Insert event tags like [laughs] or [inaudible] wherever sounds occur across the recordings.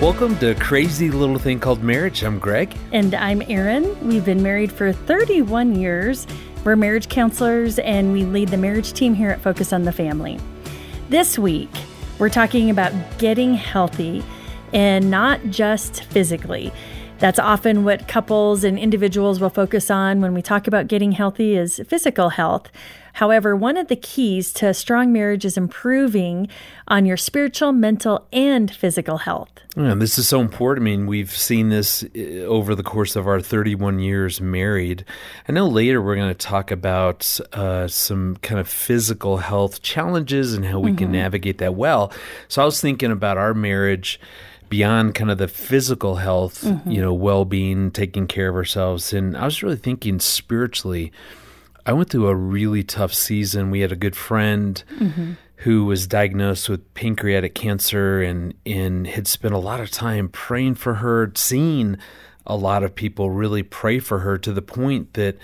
Welcome to Crazy Little Thing Called Marriage. I'm Greg. And I'm Erin. We've been married for 31 years. We're marriage counselors and we lead the marriage team here at Focus on the Family. This week, we're talking about getting healthy and not just physically. That's often what couples and individuals will focus on when we talk about getting healthy is physical health. However, one of the keys to a strong marriage is improving on your spiritual, mental, and physical health. And this is so important. I mean, we've seen this uh, over the course of our 31 years married. I know later we're going to talk about uh, some kind of physical health challenges and how we mm-hmm. can navigate that well. So I was thinking about our marriage beyond kind of the physical health, mm-hmm. you know, well being, taking care of ourselves. And I was really thinking spiritually. I went through a really tough season. We had a good friend mm-hmm. who was diagnosed with pancreatic cancer and, and had spent a lot of time praying for her, seeing a lot of people really pray for her to the point that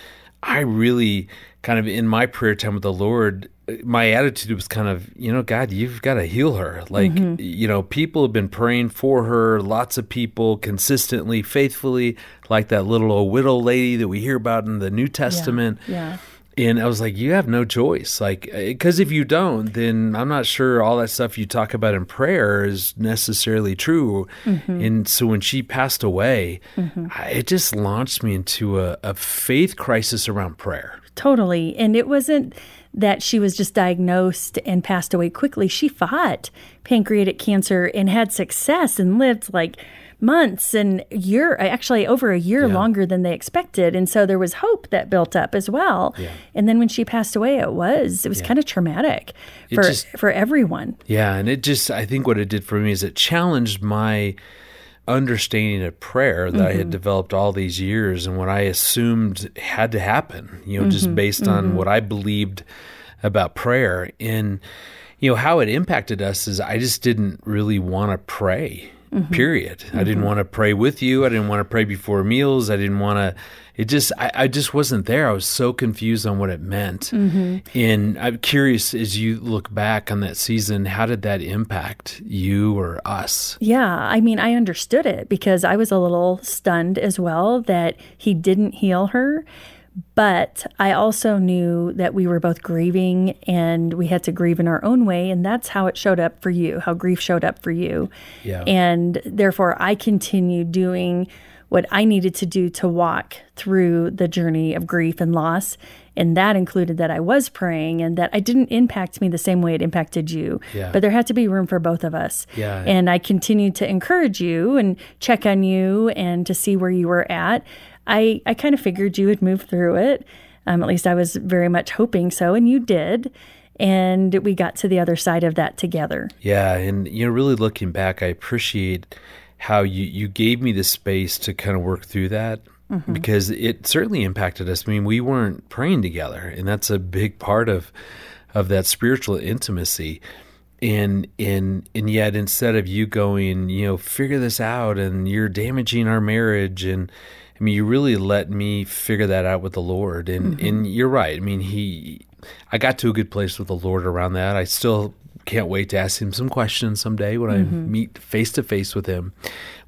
I really kind of in my prayer time with the Lord my attitude was kind of, you know, God, you've got to heal her. Like, mm-hmm. you know, people have been praying for her, lots of people consistently, faithfully, like that little old widow lady that we hear about in the New Testament. Yeah. yeah. And I was like, you have no choice. Like, because if you don't, then I'm not sure all that stuff you talk about in prayer is necessarily true. Mm-hmm. And so when she passed away, mm-hmm. it just launched me into a, a faith crisis around prayer. Totally. And it wasn't that she was just diagnosed and passed away quickly. She fought pancreatic cancer and had success and lived like months and year actually over a year yeah. longer than they expected and so there was hope that built up as well yeah. and then when she passed away it was it was yeah. kind of traumatic for just, for everyone yeah and it just i think what it did for me is it challenged my understanding of prayer that mm-hmm. I had mm-hmm. developed all these years and what I assumed had to happen, you know, mm-hmm. just based mm-hmm. on what I believed about prayer. And, you know, how it impacted us is I just didn't really want to pray, mm-hmm. period. I didn't mm-hmm. want to pray with you. I didn't want to pray before meals. I didn't want to it just I, I, just wasn't there. I was so confused on what it meant. Mm-hmm. And I'm curious as you look back on that season, how did that impact you or us? Yeah, I mean, I understood it because I was a little stunned as well that he didn't heal her. But I also knew that we were both grieving and we had to grieve in our own way. And that's how it showed up for you, how grief showed up for you. Yeah. And therefore, I continued doing what I needed to do to walk through the journey of grief and loss. And that included that I was praying and that I didn't impact me the same way it impacted you. Yeah. But there had to be room for both of us. Yeah. And I continued to encourage you and check on you and to see where you were at. I, I kind of figured you would move through it. Um, at least I was very much hoping so, and you did and we got to the other side of that together. Yeah, and you know, really looking back, I appreciate how you, you gave me the space to kind of work through that mm-hmm. because it certainly impacted us. I mean, we weren't praying together, and that's a big part of of that spiritual intimacy. And and and yet, instead of you going, you know, figure this out, and you're damaging our marriage, and I mean, you really let me figure that out with the Lord. And mm-hmm. and you're right. I mean, he, I got to a good place with the Lord around that. I still can't wait to ask him some questions someday when mm-hmm. I meet face to face with him.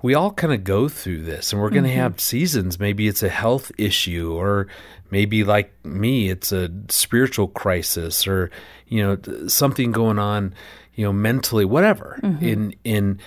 We all kind of go through this and we're going to mm-hmm. have seasons. Maybe it's a health issue or maybe like me, it's a spiritual crisis or, you know, something going on, you know, mentally, whatever. Mm-hmm. In, in,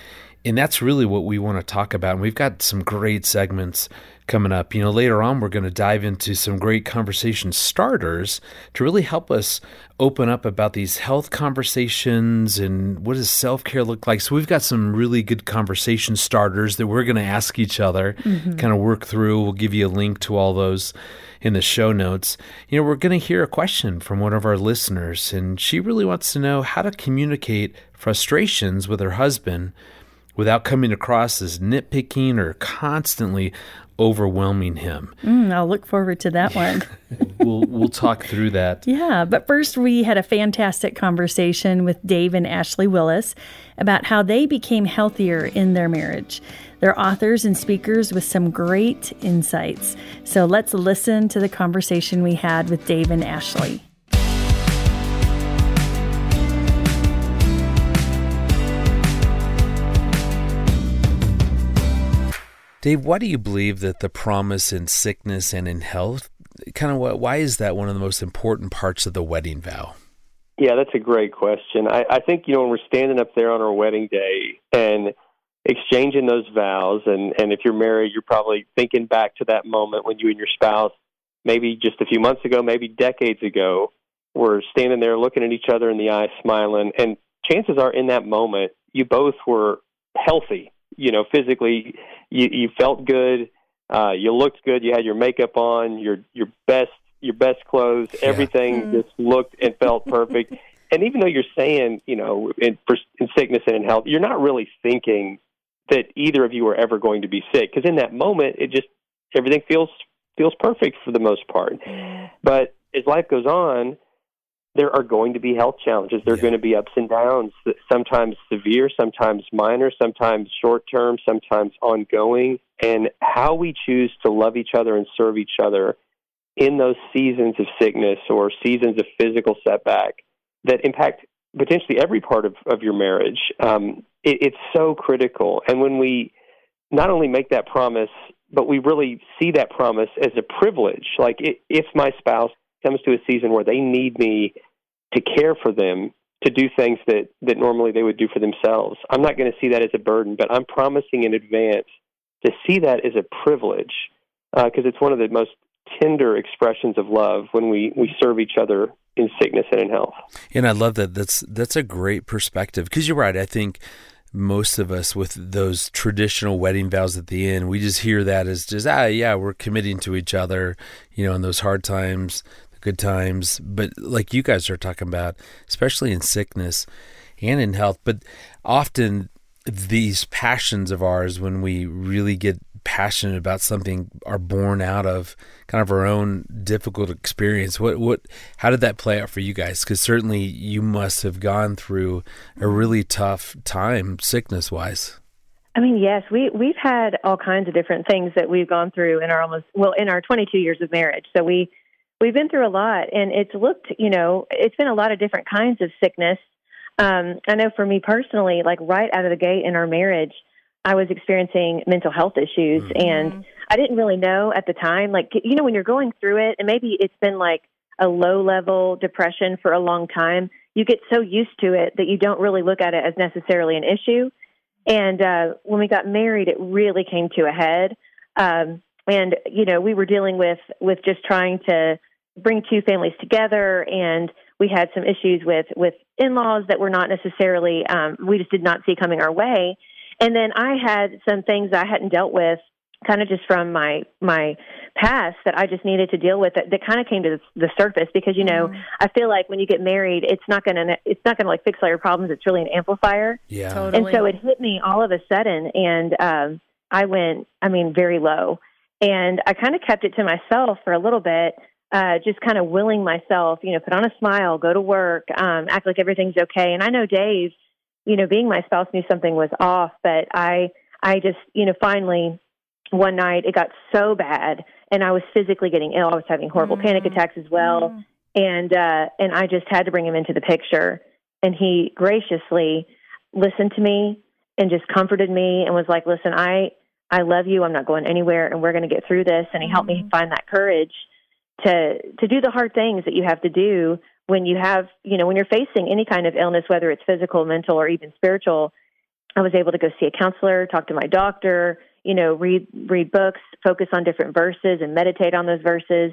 and that's really what we want to talk about. And we've got some great segments coming up. You know, later on, we're going to dive into some great conversation starters to really help us open up about these health conversations and what does self care look like. So, we've got some really good conversation starters that we're going to ask each other, mm-hmm. kind of work through. We'll give you a link to all those in the show notes. You know, we're going to hear a question from one of our listeners, and she really wants to know how to communicate frustrations with her husband without coming across as nitpicking or constantly overwhelming him. Mm, I'll look forward to that one. [laughs] we'll we'll talk through that. Yeah, but first we had a fantastic conversation with Dave and Ashley Willis about how they became healthier in their marriage. They're authors and speakers with some great insights. So let's listen to the conversation we had with Dave and Ashley. Dave, why do you believe that the promise in sickness and in health, kind of why is that one of the most important parts of the wedding vow? Yeah, that's a great question. I, I think, you know, when we're standing up there on our wedding day and exchanging those vows, and, and if you're married, you're probably thinking back to that moment when you and your spouse, maybe just a few months ago, maybe decades ago, were standing there looking at each other in the eye, smiling. And chances are in that moment, you both were healthy. You know, physically, you, you felt good. Uh, you looked good. You had your makeup on, your your best your best clothes. Yeah. Everything mm. just looked and felt perfect. [laughs] and even though you're saying, you know, in, in sickness and in health, you're not really thinking that either of you are ever going to be sick because in that moment, it just everything feels feels perfect for the most part. But as life goes on, there are going to be health challenges. There are yeah. going to be ups and downs, sometimes severe, sometimes minor, sometimes short term, sometimes ongoing. And how we choose to love each other and serve each other in those seasons of sickness or seasons of physical setback that impact potentially every part of, of your marriage, um, it, it's so critical. And when we not only make that promise, but we really see that promise as a privilege, like if my spouse comes to a season where they need me to care for them to do things that that normally they would do for themselves. I'm not going to see that as a burden, but I'm promising in advance to see that as a privilege because uh, it's one of the most tender expressions of love when we we serve each other in sickness and in health. And I love that. That's that's a great perspective because you're right. I think most of us with those traditional wedding vows at the end, we just hear that as just ah yeah, we're committing to each other, you know, in those hard times, good times. But like you guys are talking about, especially in sickness and in health, but often these passions of ours when we really get passionate about something are born out of kind of our own difficult experience. What what how did that play out for you guys? Because certainly you must have gone through a really tough time sickness wise. I mean, yes, we we've had all kinds of different things that we've gone through in our almost well in our 22 years of marriage. So we we've been through a lot, and it's looked you know it's been a lot of different kinds of sickness. Um, I know for me personally, like right out of the gate in our marriage, I was experiencing mental health issues mm-hmm. and I didn't really know at the time like you know when you're going through it and maybe it's been like a low level depression for a long time you get so used to it that you don't really look at it as necessarily an issue and uh when we got married it really came to a head um and you know we were dealing with with just trying to bring two families together and we had some issues with with in-laws that were not necessarily um we just did not see coming our way. And then I had some things I hadn't dealt with kind of just from my my past that I just needed to deal with that, that kind of came to the, surface because you know mm. I feel like when you get married it's not going to it's not going to like fix all your problems. It's really an amplifier. Yeah. Totally. and so it hit me all of a sudden and um I went I mean very low. And I kind of kept it to myself for a little bit uh just kind of willing myself you know put on a smile go to work um act like everything's okay and I know Dave you know, being my spouse knew something was off, but I, I just, you know, finally one night it got so bad and I was physically getting ill. I was having horrible mm. panic attacks as well. Mm. And, uh, and I just had to bring him into the picture. And he graciously listened to me and just comforted me and was like, listen, I, I love you. I'm not going anywhere and we're going to get through this. And he mm. helped me mm-hmm. find that courage to, to do the hard things that you have to do when you have, you know, when you're facing any kind of illness, whether it's physical, mental, or even spiritual, I was able to go see a counselor, talk to my doctor, you know, read read books, focus on different verses, and meditate on those verses.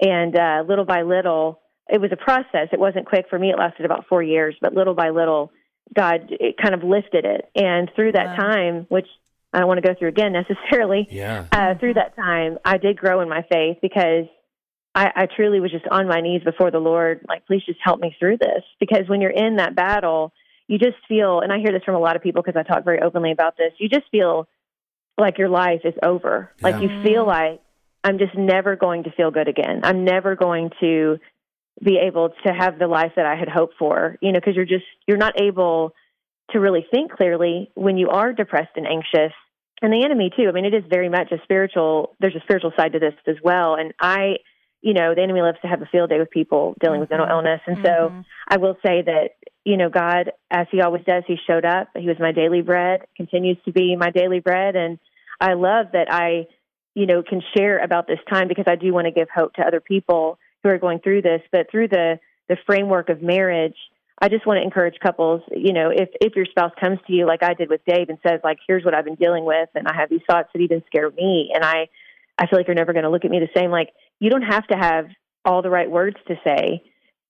And uh, little by little, it was a process. It wasn't quick for me. It lasted about four years, but little by little, God it kind of lifted it. And through that wow. time, which I don't want to go through again [laughs] necessarily, yeah. Uh, through that time, I did grow in my faith because I, I truly was just on my knees before the Lord, like, please just help me through this. Because when you're in that battle, you just feel, and I hear this from a lot of people because I talk very openly about this, you just feel like your life is over. Yeah. Like you feel mm-hmm. like I'm just never going to feel good again. I'm never going to be able to have the life that I had hoped for, you know, because you're just, you're not able to really think clearly when you are depressed and anxious. And the enemy, too. I mean, it is very much a spiritual, there's a spiritual side to this as well. And I, you know, the enemy loves to have a field day with people dealing with mental mm-hmm. illness. And mm-hmm. so I will say that, you know, God, as he always does, he showed up. He was my daily bread, continues to be my daily bread. And I love that I, you know, can share about this time because I do want to give hope to other people who are going through this. But through the the framework of marriage, I just want to encourage couples, you know, if if your spouse comes to you like I did with Dave and says like, "Here's what I've been dealing with, and I have these thoughts that even scare me, and I I feel like you're never going to look at me the same." Like, you don't have to have all the right words to say,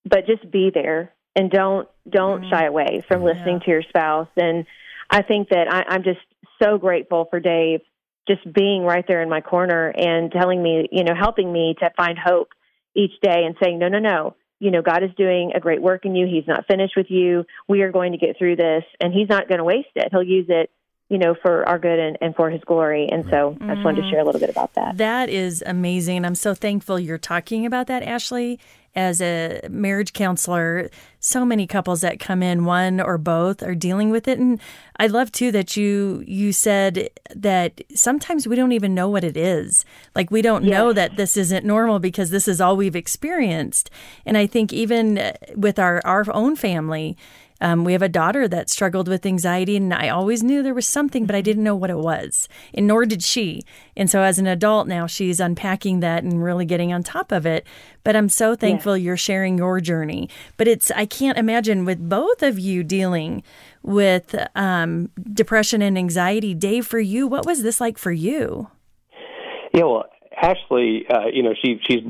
but just be there and don't don't mm-hmm. shy away from listening yeah. to your spouse. And I think that I, I'm just so grateful for Dave just being right there in my corner and telling me, you know, helping me to find hope each day and saying, no, no, no, you know, God is doing a great work in you. He's not finished with you. We are going to get through this, and He's not going to waste it. He'll use it you know, for our good and, and for his glory. And so I just wanted to mm. share a little bit about that. That is amazing. I'm so thankful you're talking about that, Ashley. As a marriage counselor, so many couples that come in, one or both, are dealing with it. And I love too that you you said that sometimes we don't even know what it is. Like we don't yes. know that this isn't normal because this is all we've experienced. And I think even with our our own family, um, we have a daughter that struggled with anxiety, and I always knew there was something, but I didn't know what it was, and nor did she. And so, as an adult now, she's unpacking that and really getting on top of it. But I'm so thankful yeah. you're sharing your journey. But it's, I can't imagine with both of you dealing with um, depression and anxiety. Dave, for you, what was this like for you? Yeah, well, Ashley, uh, you know, she she's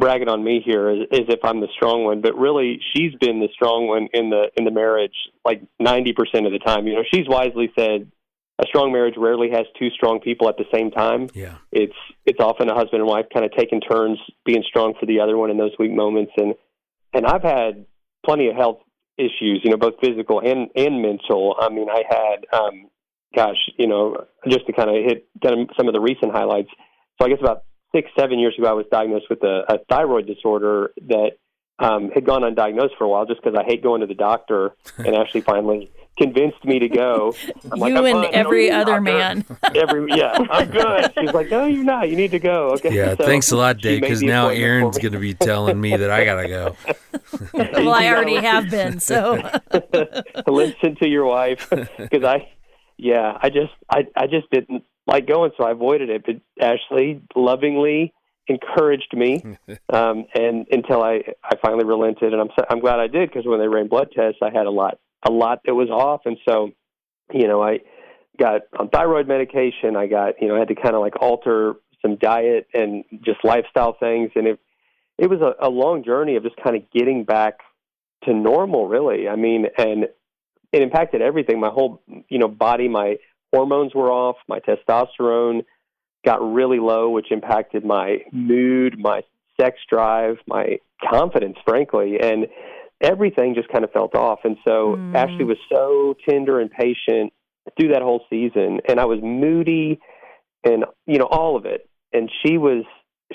bragging on me here as, as if I'm the strong one, but really she's been the strong one in the in the marriage like 90% of the time. You know, she's wisely said a strong marriage rarely has two strong people at the same time. Yeah. It's it's often a husband and wife kind of taking turns being strong for the other one in those weak moments and and I've had plenty of health issues, you know, both physical and and mental. I mean, I had um gosh, you know, just to kind of hit kind of some of the recent highlights. So I guess about six, seven years ago, I was diagnosed with a, a thyroid disorder that um, had gone undiagnosed for a while just because I hate going to the doctor [laughs] and Ashley finally convinced me to go. I'm you like, and every other man. [laughs] every yeah, I'm good. She's like, no, you're not. You need to go. Okay. Yeah, so thanks a lot, Dave. Because now Erin's going to be telling me that I gotta go. [laughs] well, I already have been. So listen to your wife because I, yeah, I just I I just didn't like going, so I avoided it. But Ashley lovingly encouraged me, [laughs] um, and until I I finally relented, and I'm I'm glad I did because when they ran blood tests, I had a lot a lot that was off, and so you know I got on thyroid medication. I got you know I had to kind of like alter some diet and just lifestyle things, and it it was a, a long journey of just kind of getting back to normal, really. I mean, and it impacted everything, my whole you know body, my hormones were off, my testosterone got really low, which impacted my mood, my sex drive, my confidence, frankly, and everything just kind of felt off. And so mm. Ashley was so tender and patient through that whole season, and I was moody, and you know all of it. And she was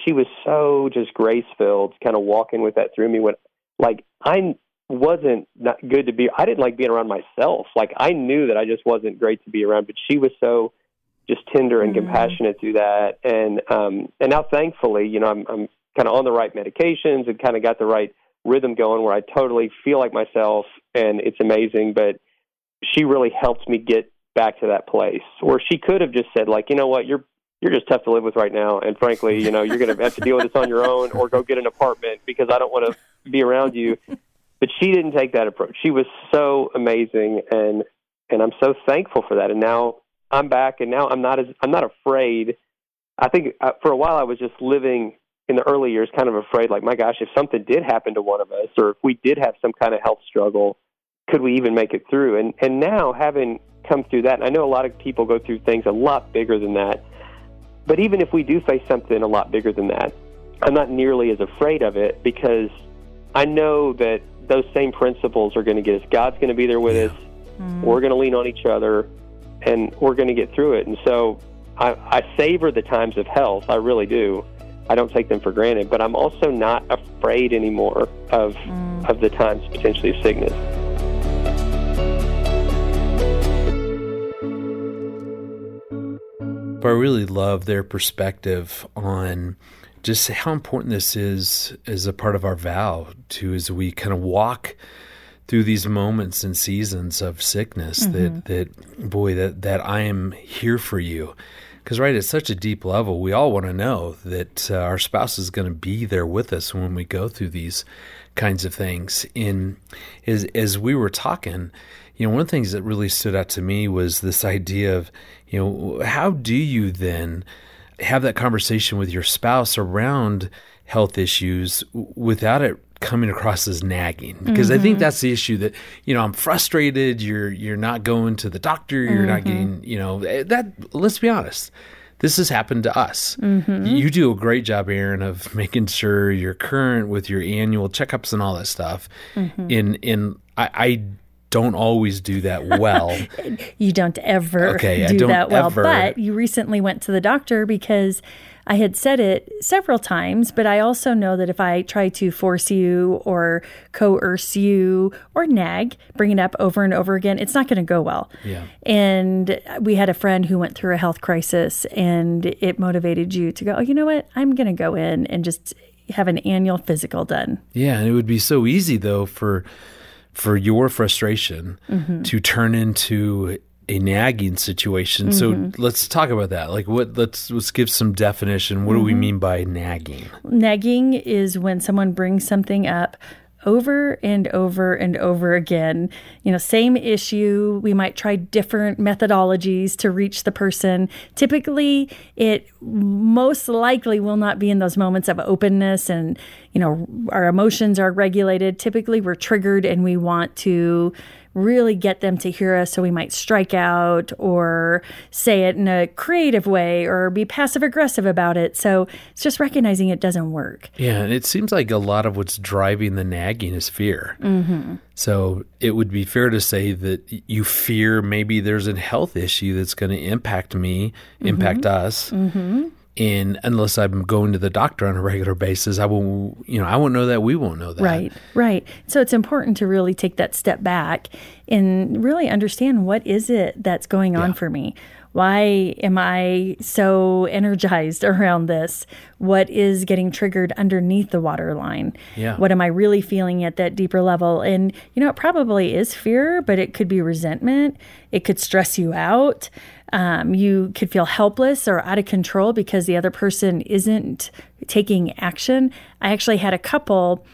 she was so just grace filled, kind of walking with that through me. When like I wasn't not good to be. I didn't like being around myself. Like I knew that I just wasn't great to be around, but she was so just tender and mm-hmm. compassionate through that. And um, and now thankfully, you know, I'm I'm kind of on the right medications and kind of got the right rhythm going where I totally feel like myself, and it's amazing. But she really helped me get back to that place where she could have just said like, you know what, you're you're just tough to live with right now, and frankly, you know, you're going to have to deal with this on your own, or go get an apartment because I don't want to be around you. But she didn't take that approach. She was so amazing, and and I'm so thankful for that. And now I'm back, and now I'm not as I'm not afraid. I think uh, for a while I was just living in the early years, kind of afraid, like my gosh, if something did happen to one of us, or if we did have some kind of health struggle, could we even make it through? And and now having come through that, I know a lot of people go through things a lot bigger than that. But even if we do face something a lot bigger than that, I'm not nearly as afraid of it because I know that those same principles are going to get us. God's going to be there with yeah. us. Mm-hmm. We're going to lean on each other, and we're going to get through it. And so I, I savor the times of health. I really do. I don't take them for granted, but I'm also not afraid anymore of mm. of the times potentially of sickness. But I really love their perspective on just how important this is as a part of our vow to as we kind of walk through these moments and seasons of sickness mm-hmm. that that boy that that I am here for you. Because, right, at such a deep level, we all want to know that uh, our spouse is going to be there with us when we go through these kinds of things. In as as we were talking, you know, one of the things that really stood out to me was this idea of, you know, how do you then have that conversation with your spouse around health issues without it coming across as nagging because mm-hmm. I think mm-hmm. that's the issue that you know I'm frustrated you're you're not going to the doctor you're mm-hmm. not getting you know eh, that let's be honest this has happened to us mm-hmm. you do a great job Erin of making sure you're current with your annual checkups and all that stuff mm-hmm. in in I, I don't always do that well. [laughs] you don't ever okay, do that well. Ever. But you recently went to the doctor because I had said it several times, but I also know that if I try to force you or coerce you or nag, bring it up over and over again, it's not going to go well. Yeah. And we had a friend who went through a health crisis and it motivated you to go, oh, you know what? I'm going to go in and just have an annual physical done. Yeah. And it would be so easy, though, for for your frustration mm-hmm. to turn into a nagging situation. Mm-hmm. So let's talk about that. Like what let's let's give some definition. What mm-hmm. do we mm-hmm. mean by nagging? Nagging is when someone brings something up over and over and over again. You know, same issue. We might try different methodologies to reach the person. Typically, it most likely will not be in those moments of openness and, you know, our emotions are regulated. Typically, we're triggered and we want to really get them to hear us. So we might strike out or say it in a creative way or be passive aggressive about it. So it's just recognizing it doesn't work. Yeah. And it seems like a lot of what's driving the nagging is fear. Mm-hmm. So it would be fair to say that you fear maybe there's a health issue that's going to impact me, impact mm-hmm. us. Mm-hmm and unless I'm going to the doctor on a regular basis, I won't, you know, I won't know that. We won't know that. Right, right. So it's important to really take that step back and really understand what is it that's going on yeah. for me. Why am I so energized [laughs] around this? What is getting triggered underneath the waterline? Yeah. What am I really feeling at that deeper level? And, you know, it probably is fear, but it could be resentment. It could stress you out. Um, you could feel helpless or out of control because the other person isn't taking action. I actually had a couple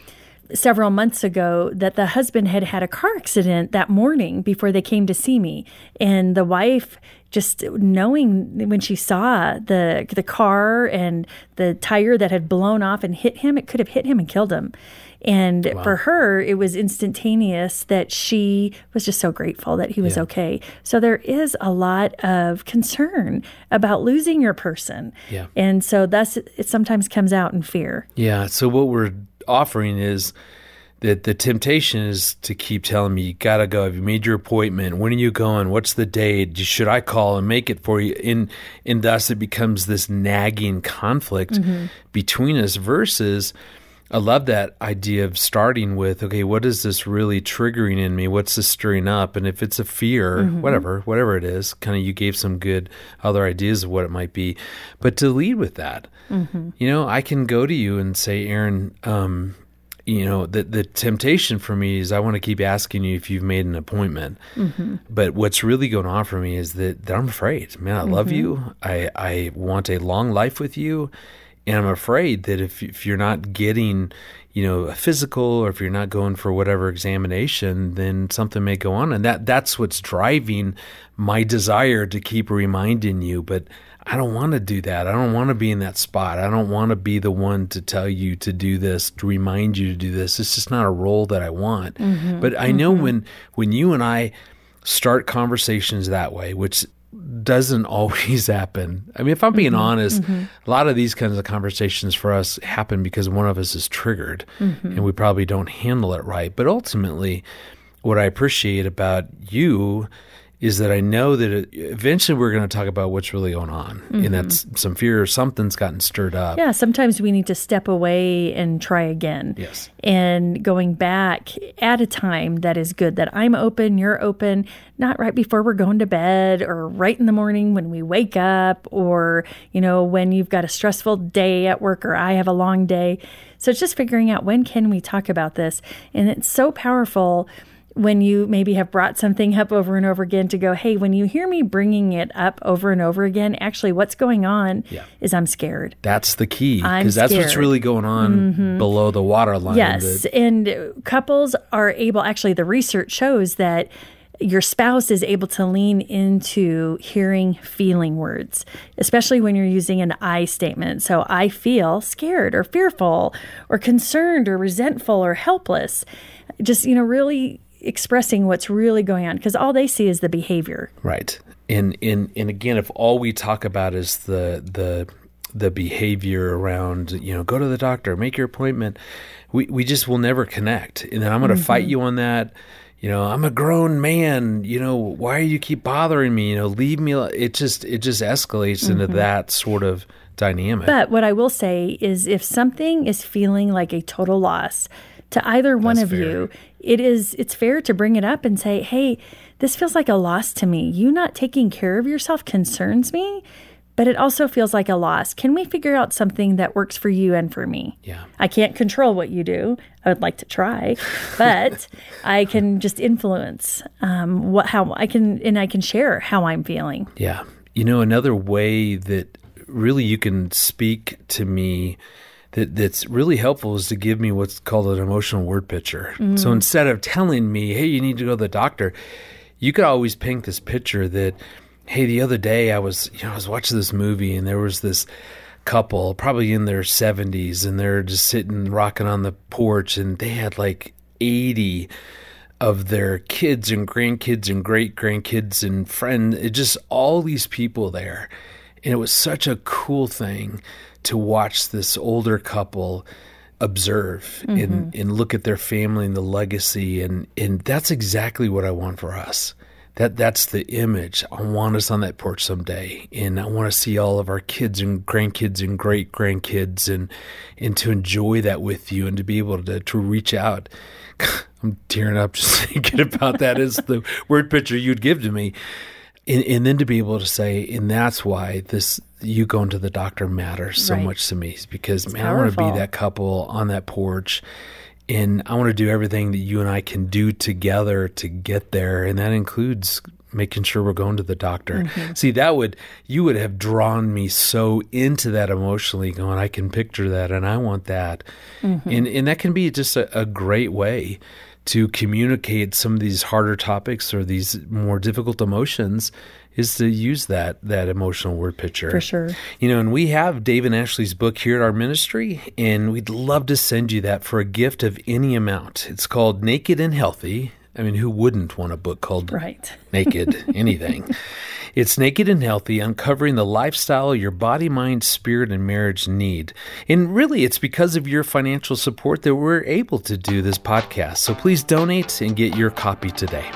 several months ago that the husband had had a car accident that morning before they came to see me and the wife just knowing when she saw the the car and the tire that had blown off and hit him it could have hit him and killed him and wow. for her, it was instantaneous that she was just so grateful that he was yeah. okay. So there is a lot of concern about losing your person. Yeah. And so thus it sometimes comes out in fear. Yeah. So what we're offering is that the temptation is to keep telling me you gotta go. Have you made your appointment? When are you going? What's the date? Should I call and make it for you? And and thus it becomes this nagging conflict mm-hmm. between us versus I love that idea of starting with, okay, what is this really triggering in me? What's this stirring up? And if it's a fear, mm-hmm. whatever, whatever it is, kind of you gave some good other ideas of what it might be, but to lead with that, mm-hmm. you know, I can go to you and say, Erin, um, you know, the the temptation for me is I want to keep asking you if you've made an appointment. Mm-hmm. But what's really going on for me is that, that I'm afraid. Man, I love mm-hmm. you. I I want a long life with you and I'm afraid that if if you're not getting, you know, a physical or if you're not going for whatever examination, then something may go on, and that that's what's driving my desire to keep reminding you. But I don't want to do that. I don't want to be in that spot. I don't want to be the one to tell you to do this, to remind you to do this. It's just not a role that I want. Mm-hmm, but I know mm-hmm. when when you and I start conversations that way, which doesn't [laughs] always happen. I mean, if I'm being mm-hmm, honest, mm-hmm. a lot of these kinds of conversations for us happen because one of us is triggered mm-hmm. and we probably don't handle it right. But ultimately, what I appreciate about you is that I know that eventually we're going to talk about what's really going on, mm-hmm. and that's some fear or something's gotten stirred up. Yeah, sometimes we need to step away and try again. Yes. And going back at a time that is good, that I'm open, you're open, not right before we're going to bed or right in the morning when we wake up or, you know, when you've got a stressful day at work or I have a long day. So it's just figuring out when can we talk about this. And it's so powerful when you maybe have brought something up over and over again to go, hey, when you hear me bringing it up over and over again, actually, what's going on Yeah. is I'm scared. That's the key because that's what's. Mm-hmm. really going on below the waterline. Yes. And couples are able, actually, the research shows that your spouse is able to lean into hearing feeling words, especially when you're using an I statement. So I feel scared or fearful or concerned or resentful or helpless. Just, you know, really expressing what's really going on because all they see is the behavior. Right. And and and again, if all we talk about is the the the behavior around, you know, go to the doctor, make your appointment, we we just will never connect. And then I'm going to mm-hmm. fight you on that. You know, I'm a grown man. You know, why do you keep bothering me? You know, leave me. It just it just escalates into mm-hmm. that sort of dynamic. But what I will say is if something is feeling like a total loss to either one That's of you, it is it's fair to bring it up and say, "Hey, this feels like a loss to me. You not taking care of yourself concerns me." But it also feels like a loss. Can we figure out something that works for you and for me? Yeah. I can't control what you do. I would like to try, [laughs] but I can just influence um, what how I can and I can share how I'm feeling. Yeah. You know, another way that really you can speak to me that that's really helpful is to give me what's called an emotional word picture. So mm. instead of telling me, "Hey, you need to go to the doctor," you could always paint this picture that, "Hey, the other day I was, you know, I was watching this movie and there was this couple, probably in their 70s, and they're just sitting rocking on the porch and they had like 80 of their kids and grandkids and great grandkids and friends, just all these people there. And it was such a cool thing to watch this older couple observe and, mm-hmm. and look at their family and the legacy and and that's exactly what I want for us. That that's the image. I want us on that porch someday, and I want to see all of our kids and grandkids and great grandkids, and and to enjoy that with you, and to be able to to reach out. [laughs] I'm tearing up just [laughs] thinking about that as the word picture you'd give to me, and, and then to be able to say, and that's why this you going to the doctor matters so Right. much to me because man, I want to be that couple on that porch and I want to do everything that you and I can do together to get there, and that includes making sure we're going to the doctor. Mm-hmm. See, that would you would have drawn me so into that emotionally, going, I can picture that, and I want that, mm-hmm. and and that can be just a, a great way to communicate some of these harder topics or these more difficult emotions is to use that that emotional word picture For sure. you know, and we have Dave and Ashley's book here at our ministry, and we'd love to send you that for a gift of any amount. It's called Naked and Healthy. I mean, who wouldn't want a book called Right. [laughs] Naked Anything? It's Naked and Healthy, uncovering the lifestyle your body, mind, spirit, and marriage need. And really, it's because of your financial support that we're able to do this podcast. So please donate and get your copy today.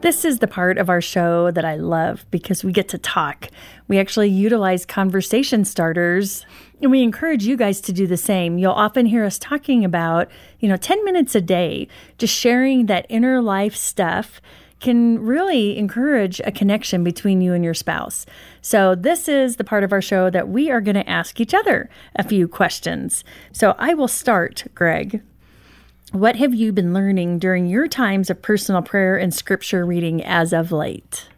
This is the part of our show that I love because we get to talk. We actually utilize conversation starters and we encourage you guys to do the same. You'll often hear us talking about, you know, 10 minutes a day, just sharing that inner life stuff can really encourage a connection between you and your spouse. So, this is the part of our show that we are going to ask each other a few questions. So, I will start, Greg. What have you been learning during your times of personal prayer and scripture reading as of late?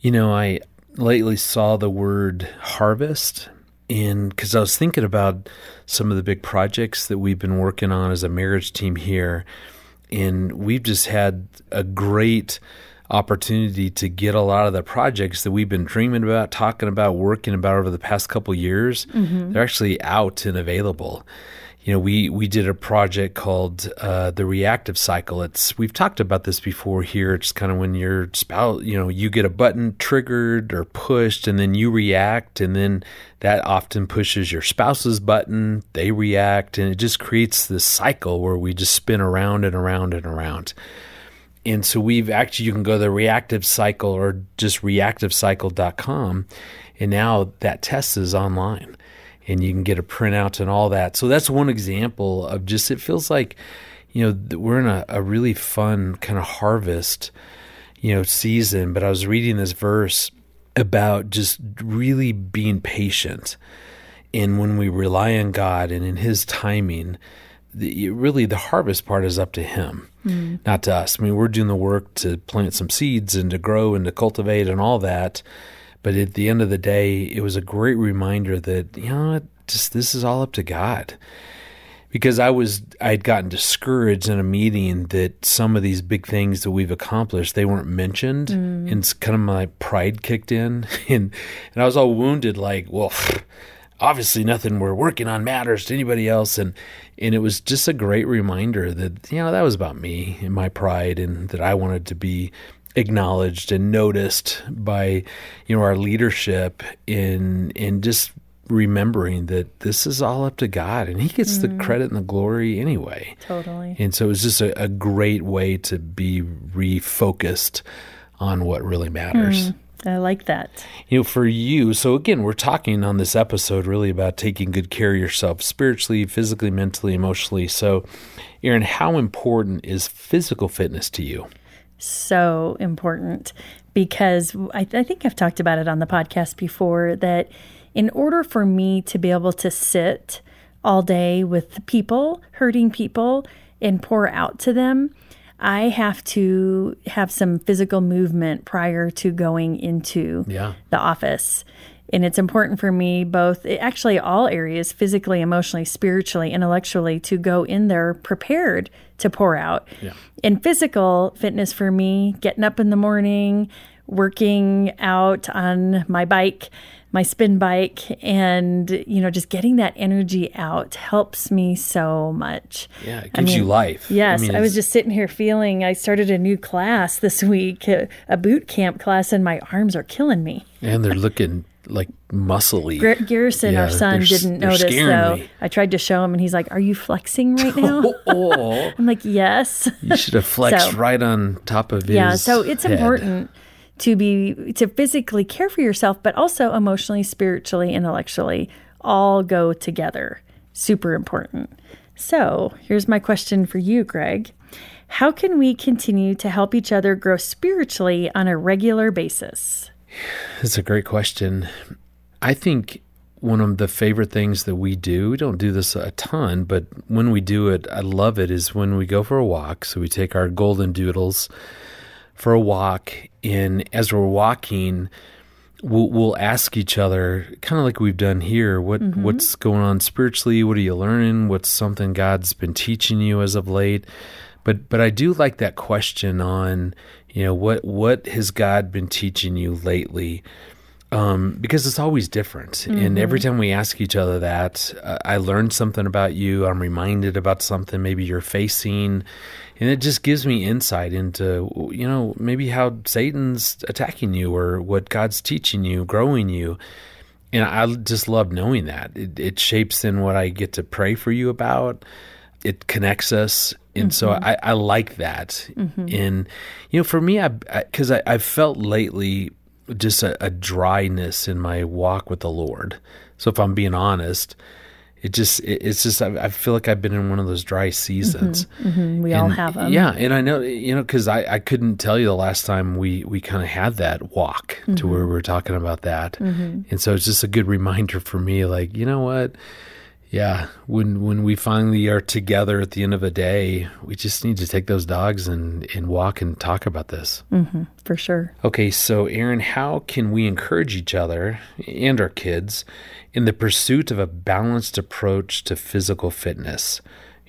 You know, I lately saw the word harvest, and because I was thinking about some of the big projects that we've been working on as a marriage team here, and we've just had a great opportunity to get a lot of the projects that we've been dreaming about, talking about, working about over the past couple years. Mm-hmm. They're actually out and available you know, we we did a project called uh, the reactive cycle. It's we've talked about this before here. It's kind of when your spouse, you know, you get a button triggered or pushed, and then you react, and then that often pushes your spouse's button. They react, and it just creates this cycle where we just spin around and around and around. And so we've actually, you can go to the reactive cycle or just reactivecycle.com. And now that test is online and you can get a printout and all that. So that's one example of just, it feels like, you know, we're in a, a really fun kind of harvest, you know, season. But I was reading this verse about just really being patient And when we rely on God and in His timing, the, really the harvest part is up to Him, mm. not to us. I mean, we're doing the work to plant some seeds and to grow and to cultivate and all that. But at the end of the day, it was a great reminder that, you know, just this is all up to God. Because I was I'd gotten discouraged in a meeting that some of these big things that we've accomplished they weren't mentioned. Mm. and kind of my pride kicked in. [laughs] And and I was all wounded like well [sighs] obviously nothing we're working on matters to anybody else. And and it was just a great reminder that you know that was about me and my pride and that I wanted to be acknowledged and noticed by you know our leadership in in just remembering that this is all up to God and He gets mm. the credit and the glory anyway. Totally. And so it's just a, a great way to be refocused on what really matters. Mm. I like that. You know, for you, so again, we're talking on this episode really about taking good care of yourself spiritually, physically, mentally, emotionally. So, Erin, how important is physical fitness to you? So important because I, I think I've talked about it on the podcast before that in order for me to be able to sit all day with people, hurting people, and pour out to them, I have to have some physical movement prior to going into yeah. the office. And it's important for me, both eh, actually all areas, physically, emotionally, spiritually, intellectually, to go in there prepared to pour out. Yeah. And physical fitness for me, getting up in the morning, working out on my bike, my spin bike and you know just getting that energy out helps me so much. Yeah it gives I mean, you life yes I, mean, I, was just sitting here feeling i started a new class this [laughs] week a, a, boot camp class and my arms are killing me. And they're looking like muscly. Garrison yeah, our son didn't notice so me. i tried to show him and he's like are you flexing right [laughs] now? [laughs] Oh. i'm like yes. You should have flexed so, right on top of his yeah so it's head. important to be to physically care for yourself but also emotionally spiritually intellectually all go together super important so here's my question for you greg how can we continue to help each other grow spiritually on a regular basis that's a great question i think one of the favorite things that we do, we don't do this a ton, but when we do it, I love it, is when we go for a walk. So we take our golden doodles for a walk. In as we're walking, we'll, we'll ask each other, kind of like we've done here, what mm-hmm. what's going on spiritually? What are you learning? What's something God's been teaching you as of late? But but I do like that question on you know what what has God been teaching you lately? Um, because it's always different. Mm-hmm. And every time we ask each other that, uh, I learned something about you. I'm reminded about something maybe you're facing and it just gives me insight into you know maybe how Satan's attacking you or what God's teaching you, growing you. And I just love knowing that it, it shapes in what I get to pray for you about. It connects us, and mm-hmm. so I, I, like that. Mm-hmm. And you know, for me, I because I, I, have felt lately just a, a dryness in my walk with the Lord. So if I'm being honest, it just it, it's just I, I, feel like I've been in one of those dry seasons. Mm-hmm, mm-hmm. We and, all have them. Yeah, and I know you know because I, I couldn't tell you the last time we we kind of had that walk mm-hmm. to where we were talking about that, mm-hmm. and so it's just a good reminder for me. Like you know what, yeah, when when we finally are together at the end of a day, we just need to take those dogs and and walk and talk about this. Mm-hmm, for sure. Okay, so Erin, how can we encourage each other and our kids in the pursuit of a balanced approach to physical fitness?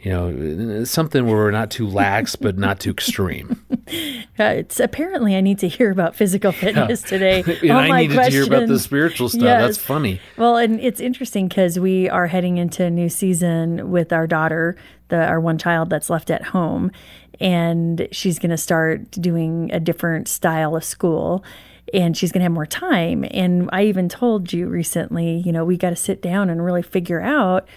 You know, something where we're not too lax but not too extreme. [laughs] Uh, it's apparently I need to hear about physical fitness yeah. today. [laughs] and All I needed questions. to hear about the spiritual stuff. Yes. That's funny. Well, and it's interesting because we are heading into a new season with our daughter, the our one child that's left at home, and she's going to start doing a different style of school and she's going to have more time. And I even told you recently, you know, we got to sit down and really figure out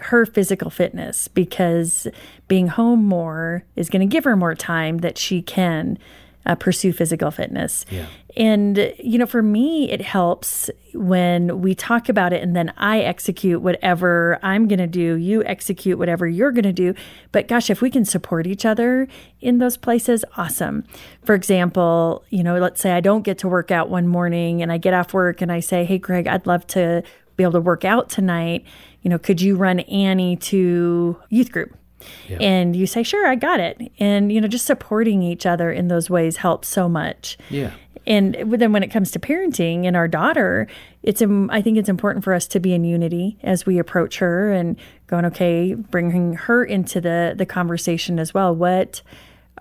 her physical fitness because being home more is going to give her more time that she can uh, pursue physical fitness. Yeah. And, you know, for me, it helps when we talk about it and then I execute whatever I'm going to do, you execute whatever you're going to do. But gosh, if we can support each other in those places, awesome. For example, you know, let's say I don't get to work out one morning and I get off work and I say, Hey, Greg, I'd love to be able to work out tonight. You know, could you run Annie to youth group? Yeah. And you say, sure, I got it. And, you know, just supporting each other in those ways helps so much. Yeah. And then when it comes to parenting and our daughter, it's I think it's important for us to be in unity as we approach her and going okay, bringing her into the the conversation as well. What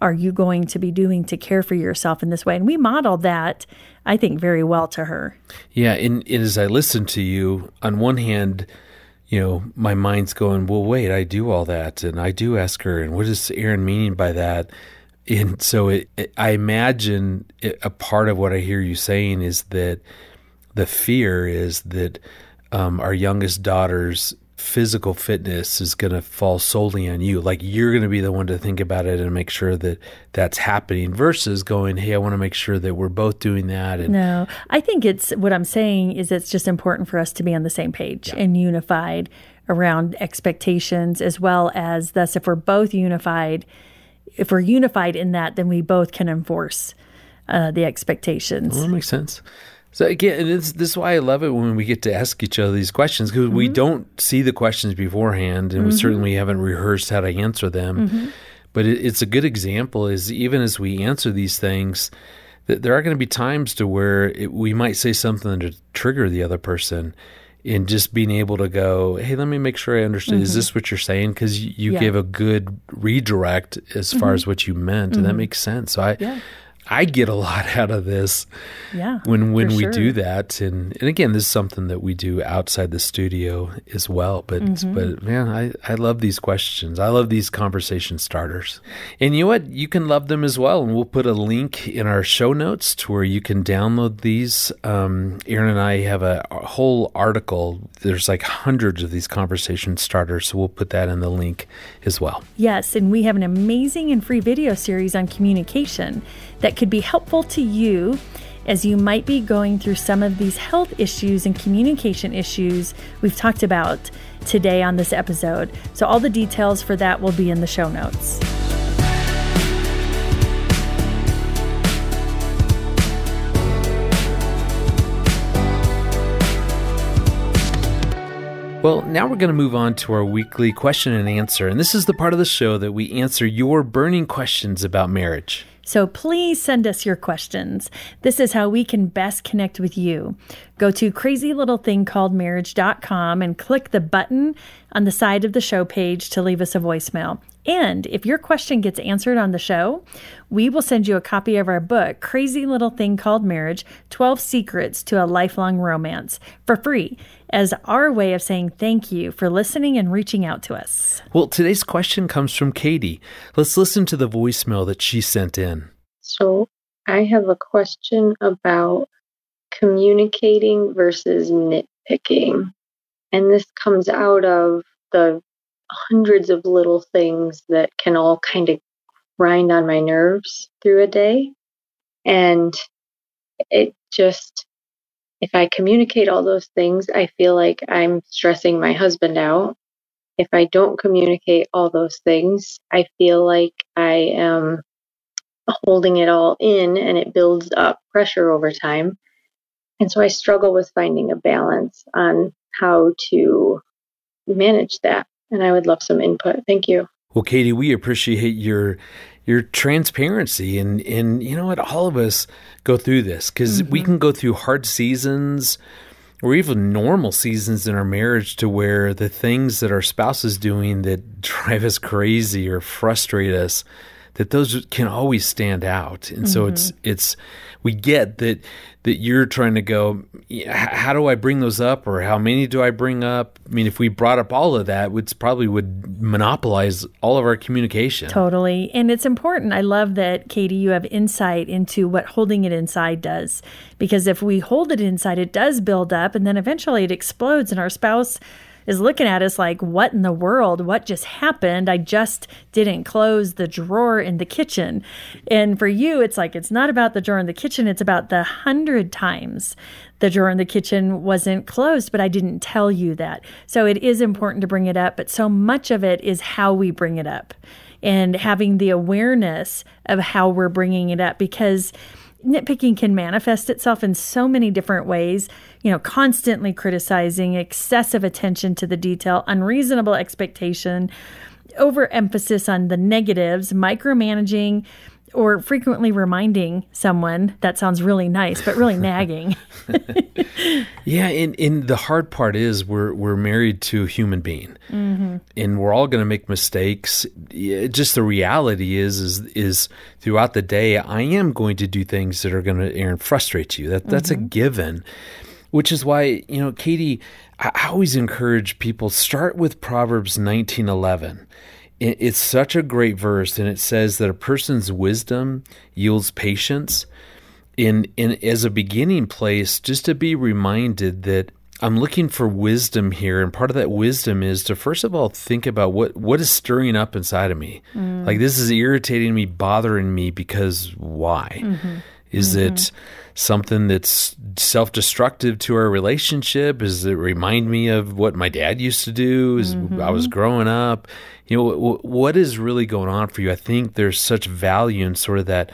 are you going to be doing to care for yourself in this way? And we modeled that, I think, very well to her. Yeah, and, and as I listen to you, on one hand, you know, my mind's going, well, wait, I do all that, and I do ask her, and what is Erin meaning by that? And so it, it, I imagine it, a part of what I hear you saying is that the fear is that um, our youngest daughter's physical fitness is going to fall solely on you. Like you're going to be the one to think about it and make sure that that's happening versus going, Hey, I want to make sure that we're both doing that. And no, I think it's what I'm saying is it's just important for us to be on the same page yeah. and unified around expectations as well as thus if we're both unified, if we're unified in that, then we both can enforce uh, the expectations. Well, that makes sense. So again, this, this is why I love it when we get to ask each other these questions because mm-hmm. we don't see the questions beforehand, and mm-hmm. we certainly haven't rehearsed how to answer them. Mm-hmm. But it, it's a good example. Is even as we answer these things, that there are going to be times to where it, we might say something to trigger the other person, and just being able to go, hey, let me make sure I understand. Is mm-hmm. this what you're saying? Because you, you yeah. gave a good redirect as far mm-hmm. as what you meant, and that mm-hmm. makes sense. So I. Yeah. I get a lot out of this. Yeah. When when we sure. do that, and and again, this is something that we do outside the studio as well. But mm-hmm. but man, I I love these questions. I love these conversation starters. And you know what? You can love them as well. And we'll put a link in our show notes to where you can download these. Um, Erin and I have a, a whole article. There's like hundreds of these conversation starters, so we'll put that in the link as well. Yes, and we have an amazing and free video series on communication that could be helpful to you as you might be going through some of these health issues and communication issues we've talked about today on this episode. So, all the details for that will be in the show notes. Well, now we're going to move on to our weekly question and answer. And this is the part of the show that we answer your burning questions about marriage. So please send us your questions. This is how we can best connect with you. Go to crazylittlethingcalledmarriage.com and click the button on the side of the show page to leave us a voicemail. And if your question gets answered on the show, we will send you a copy of our book, Crazy Little Thing Called Marriage 12 Secrets to a Lifelong Romance, for free as our way of saying thank you for listening and reaching out to us. Well, today's question comes from Katie. Let's listen to the voicemail that she sent in. So, I have a question about communicating versus nitpicking. And this comes out of the hundreds of little things that can all kind of grind on my nerves through a day. And it just if I communicate all those things, I feel like I'm stressing my husband out. If I don't communicate all those things, I feel like I am holding it all in and it builds up pressure over time. And so I struggle with finding a balance on how to manage that. And I would love some input. Thank you. Well, Katie, we appreciate your your transparency and and you know what all of us go through this because mm-hmm. we can go through hard seasons or even normal seasons in our marriage to where the things that our spouse is doing that [laughs] drive us crazy or frustrate us that those can always stand out. And mm-hmm. so it's mm-hmm. it's we get that that you're trying to go how do i bring those up or how many do i bring up? I mean if we brought up all of that it probably would monopolize all of our communication. Totally. And it's important. I love that katie you have insight into what holding it inside does. Because if we hold it inside it does build up and then eventually it explodes and our spouse is looking at us like, what in the world? What just happened? I just didn't close the drawer in the kitchen. And for you, it's like, it's not about the drawer in the kitchen, it's about the hundred times the drawer in the kitchen wasn't closed, but I didn't tell you that. So it is important to bring it up, but so much of it is how we bring it up and having the awareness of how we're bringing it up because nitpicking can manifest itself in so many different ways, you know, constantly criticizing, excessive attention to the detail, unreasonable expectation, overemphasis on the negatives, micromanaging, or frequently reminding someone that sounds really nice but really nagging. [laughs] [laughs] yeah, and, and the hard part is we're we're married to a human being, mm-hmm. and we're all going to make mistakes. Just the reality is is is throughout the day, I am going to do things that are going to Erin frustrate you. That that's mm-hmm. a given. Which is why you know, Katie, I always encourage people start with Proverbs nineteen eleven it's such a great verse and it says that a person's wisdom yields patience in in as a beginning place just to be reminded that I'm looking for wisdom here and part of that wisdom is to first of all think about what what is stirring up inside of me mm. like this is irritating me bothering me because why mm-hmm. Is mm-hmm. it something that's self-destructive to our relationship does it remind me of what my dad used to do as mm-hmm. I was growing up you know w- what is really going on for you i think there's such value in sort of that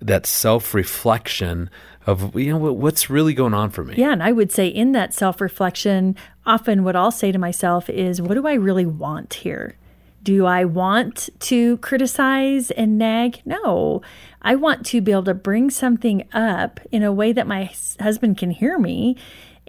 that self-reflection of you know what's really going on for me yeah and i would say in that self-reflection often what i'll say to myself is what do i really want here do I want to criticize and nag? No. I want to be able to bring something up in a way that my husband can hear me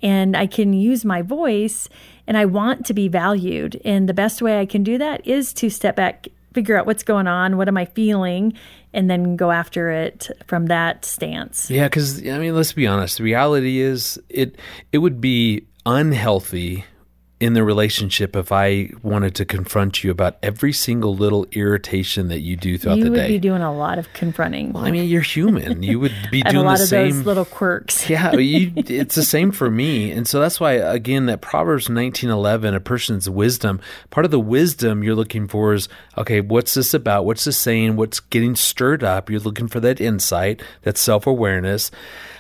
and I can use my voice and I want to be valued. And the best way I can do that is to step back, figure out what's going on, what am I feeling, and then go after it from that stance. Yeah, cuz I mean, let's be honest. The reality is it it would be unhealthy in the relationship if I wanted to confront you about every single little irritation that you do throughout you the day. You would be doing a lot of confronting. Well, I mean, you're human. You would [laughs] be doing a lot the of same those little quirks. yeah, [laughs] you, it's the same for me, and so that's why again that Proverbs 19:11, a person's wisdom. Part of the wisdom you're looking for is okay. What's this about? What's this saying? What's getting stirred up? You're looking for that insight, that self awareness,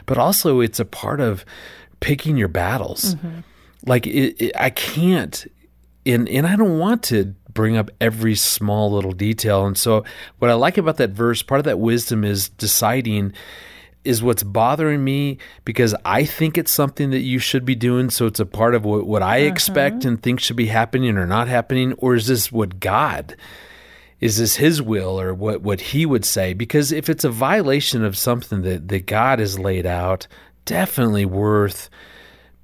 but also it's a part of picking your battles. Mm-hmm like it, it, I can't, and and I don't want to bring up every small little detail. And so, what I like about that verse, part of that wisdom is deciding is what's bothering me because I think it's something that you should be doing. So it's a part of what, what I uh-huh. expect and think should be happening or not happening. Or is this what God, is this his will or what, what he would say? Because if it's a violation of something that, that God has laid out, definitely worth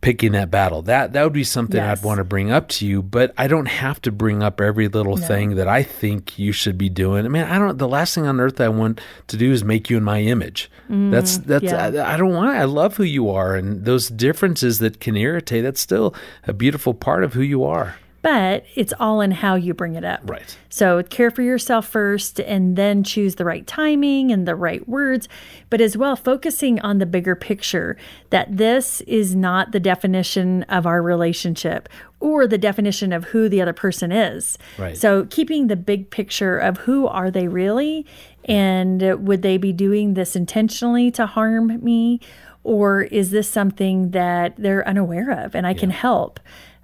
picking that battle. That that would be something yes. I'd want to bring up to you, but I don't have to bring up every little no. thing that I think you should be doing. I mean, I don't the last thing on earth I want to do is make you in my image. Mm, that's that's yeah. I, I, don't want I love who you are and those differences that can irritate, that's still a beautiful part of who you are but it's all in how you bring it up. Right. So care for yourself first and then choose the right timing and the right words, but as well focusing on the bigger picture that this is not the definition of our relationship or the definition of who the other person is. Right. So keeping the big picture of who are they really and would they be doing this intentionally to harm me or is this something that they're unaware of and I yeah. can help?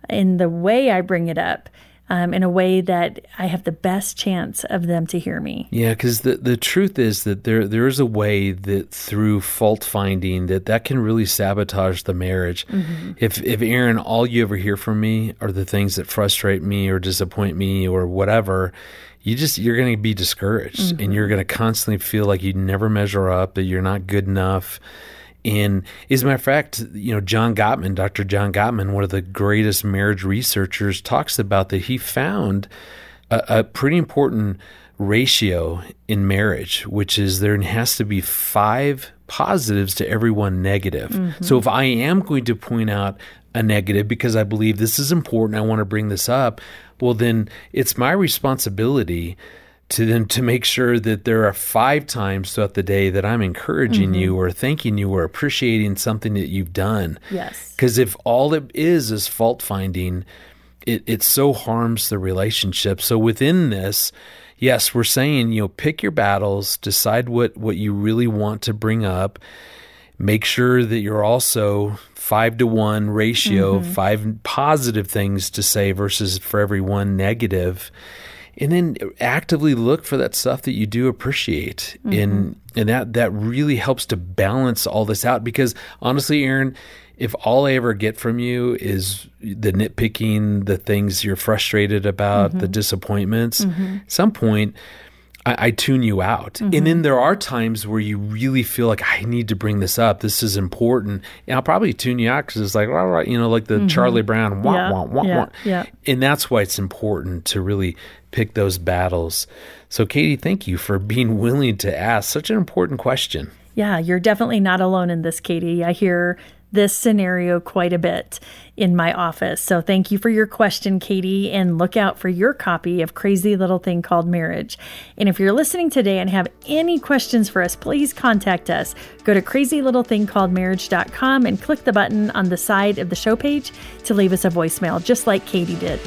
In the way I bring it up. Um, in a way that I have the best chance of them to hear me. Yeah, because the the truth is that there there is a way that through fault finding that that can really sabotage the marriage. Mm-hmm. If if Erin, all you ever hear from me are the things that frustrate me or disappoint me or whatever, you just you're going to be discouraged mm-hmm. and you're going to constantly feel like you never measure up, that you're not good enough and as a matter of fact, you know, John Gottman, Dr. John Gottman, one of the greatest marriage researchers, talks about that he found a, a pretty important ratio in marriage, which is there has to be five positives to every one negative. Mm-hmm. So if I am going to point out a negative because I believe this is important, I want to bring this up, well, then it's my responsibility to then to make sure that there are five times throughout the day that I'm encouraging mm-hmm. you or thanking you or appreciating something that you've done. Yes. Because if all it is is fault finding, it, it so harms the relationship. So within this, yes, we're saying, you know, pick your battles, decide what, what you really want to bring up. Make sure that you're also five to one ratio, mm-hmm. five positive things to say versus for every one negative and then actively look for that stuff that you do appreciate mm-hmm. and and that that really helps to balance all this out because honestly Erin if all I ever get from you is the nitpicking, the things you're frustrated about, mm-hmm. the disappointments, mm-hmm. some point I, I, tune you out. Mm-hmm. And then there are times where you really feel like I need to bring this up. This is important. And I'll probably tune you out because it's like, all right, you know, like the mm-hmm. Charlie Brown, wah, yeah, wah, wah, yeah, wah. Yeah. And that's why it's important to really pick those battles. So, Katie, thank you for being willing to ask such an important question. Yeah, you're definitely not alone in this, Katie. I hear this scenario quite a bit in my office. So thank you for your question, Katie, and look out for your copy of Crazy Little Thing Called Marriage. And if you're listening today and have any questions for us, please contact us. Go to crazylittlethingcalledmarriage.com and click the button on the side of the show page to leave us a voicemail, just like Katie did.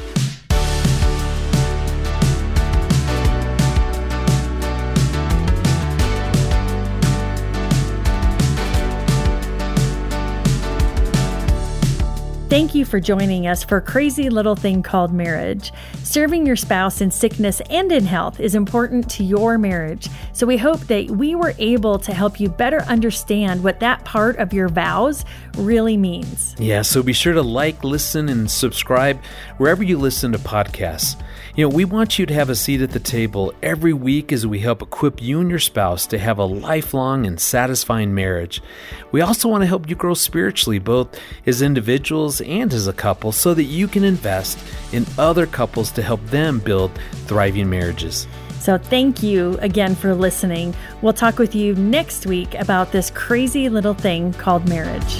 Thank you for joining us for Crazy Little Thing Called Marriage. Serving your spouse in sickness and in health is important to your marriage. So we hope that we were able to help you better understand what that part of your vows really means. Yeah, so be sure to like, listen, and subscribe wherever you listen to podcasts. You know, we want you to have a seat at the table every week as we help equip you and your spouse to have a lifelong and satisfying marriage. We also want to help you grow spiritually, both as individuals and as a couple, so that you can invest in other couples to help them build thriving marriages. So, thank you again for listening. We'll talk with you next week about this crazy little thing called marriage.